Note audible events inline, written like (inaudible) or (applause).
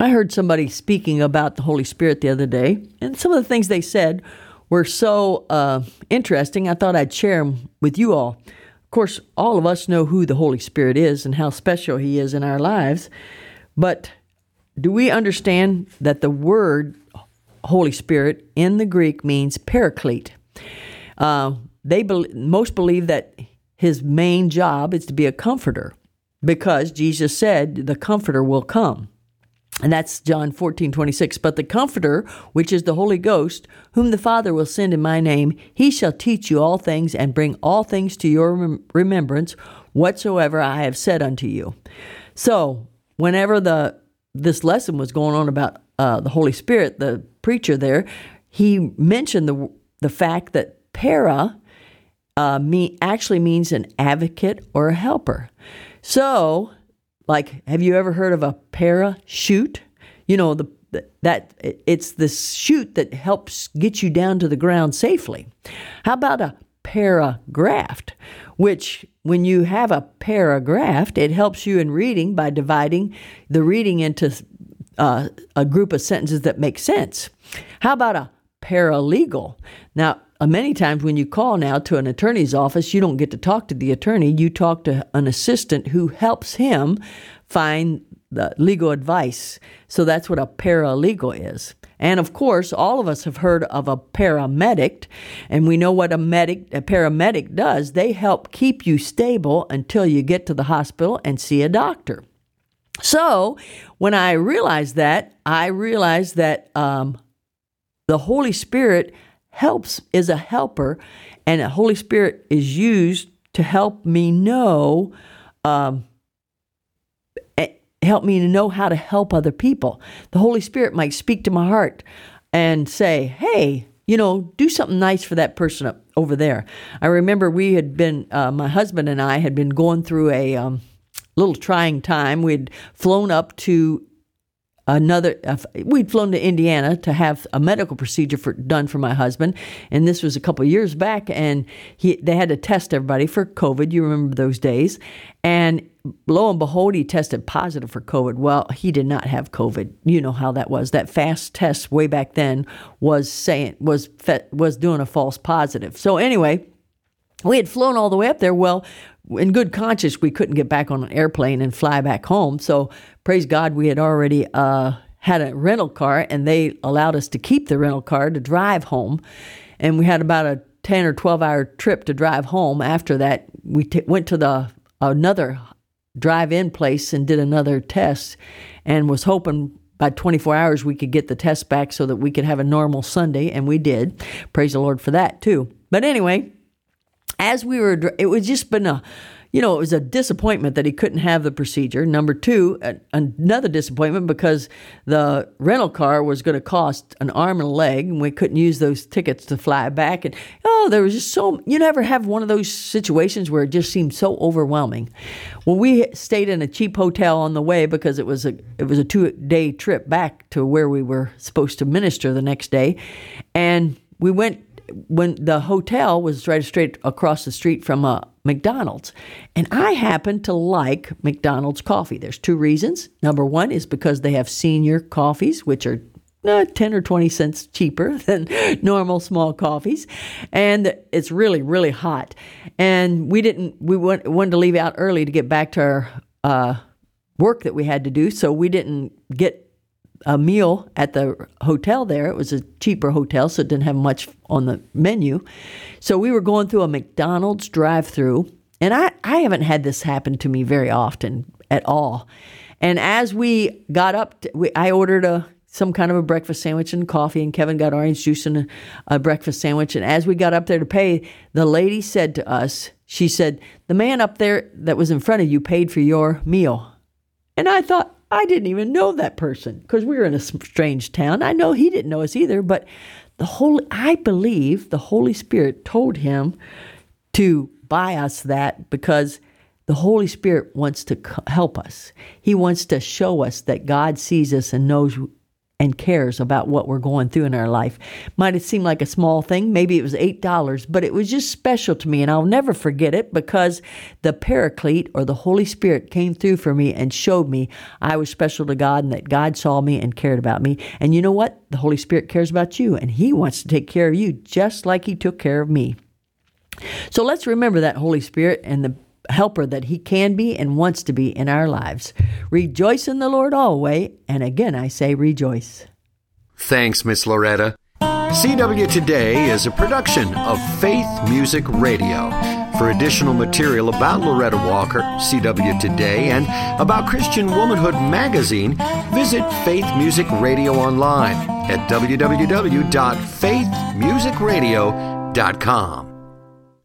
I heard somebody speaking about the Holy Spirit the other day, and some of the things they said were so uh, interesting, I thought I'd share them with you all. Of course, all of us know who the Holy Spirit is and how special He is in our lives, but do we understand that the word Holy Spirit in the Greek means paraclete? Uh, they be- most believe that His main job is to be a comforter because Jesus said the comforter will come. And that's John 14, 26. But the Comforter, which is the Holy Ghost, whom the Father will send in my name, he shall teach you all things and bring all things to your rem- remembrance whatsoever I have said unto you. So, whenever the this lesson was going on about uh, the Holy Spirit, the preacher there, he mentioned the the fact that para uh, me, actually means an advocate or a helper. So, like, have you ever heard of a parachute? You know, the that it's the chute that helps get you down to the ground safely. How about a paragraft, which when you have a paragraph, it helps you in reading by dividing the reading into uh, a group of sentences that make sense. How about a paralegal? Now, uh, many times when you call now to an attorney's office, you don't get to talk to the attorney. You talk to an assistant who helps him find the legal advice. So that's what a paralegal is. And of course, all of us have heard of a paramedic, and we know what a medic, a paramedic does. They help keep you stable until you get to the hospital and see a doctor. So when I realized that, I realized that um, the Holy Spirit helps is a helper, and the Holy Spirit is used to help me know, um, eh, help me to know how to help other people. The Holy Spirit might speak to my heart and say, "Hey, you know, do something nice for that person up over there." I remember we had been, uh, my husband and I had been going through a um, little trying time. We'd flown up to another uh, we'd flown to indiana to have a medical procedure for, done for my husband and this was a couple years back and he, they had to test everybody for covid you remember those days and lo and behold he tested positive for covid. Well he did not have covid. You know how that was. That fast test way back then was saying was was doing a false positive. So anyway we had flown all the way up there well in good conscience, we couldn't get back on an airplane and fly back home. So praise God, we had already uh, had a rental car, and they allowed us to keep the rental car to drive home. And we had about a ten or twelve hour trip to drive home. After that, we t- went to the another drive-in place and did another test, and was hoping by 24 hours we could get the test back so that we could have a normal Sunday, and we did. Praise the Lord for that too. But anyway, as we were, it was just been a, you know, it was a disappointment that he couldn't have the procedure. Number two, another disappointment because the rental car was going to cost an arm and a leg, and we couldn't use those tickets to fly back. And oh, there was just so you never have one of those situations where it just seems so overwhelming. Well, we stayed in a cheap hotel on the way because it was a it was a two day trip back to where we were supposed to minister the next day, and we went when the hotel was right straight across the street from a uh, McDonald's. And I happen to like McDonald's coffee. There's two reasons. Number one is because they have senior coffees, which are uh, 10 or 20 cents cheaper (laughs) than normal small coffees. And it's really, really hot. And we didn't, we went, wanted to leave out early to get back to our uh, work that we had to do. So we didn't get a meal at the hotel there. It was a cheaper hotel, so it didn't have much on the menu. So we were going through a McDonald's drive through, and I, I haven't had this happen to me very often at all. And as we got up, to, we, I ordered a some kind of a breakfast sandwich and coffee, and Kevin got orange juice and a, a breakfast sandwich. And as we got up there to pay, the lady said to us, she said, The man up there that was in front of you paid for your meal. And I thought, I didn't even know that person because we were in a strange town. I know he didn't know us either, but the Holy, I believe the Holy Spirit told him to buy us that because the Holy Spirit wants to help us. He wants to show us that God sees us and knows and cares about what we're going through in our life. Might have seemed like a small thing, maybe it was $8, but it was just special to me and I'll never forget it because the Paraclete or the Holy Spirit came through for me and showed me I was special to God and that God saw me and cared about me. And you know what? The Holy Spirit cares about you and He wants to take care of you just like He took care of me. So let's remember that Holy Spirit and the helper that he can be and wants to be in our lives. Rejoice in the Lord always, and again I say rejoice. Thanks, Miss Loretta. CW Today is a production of Faith Music Radio. For additional material about Loretta Walker, CW Today, and about Christian Womanhood magazine, visit Faith Music Radio online at www.faithmusicradio.com.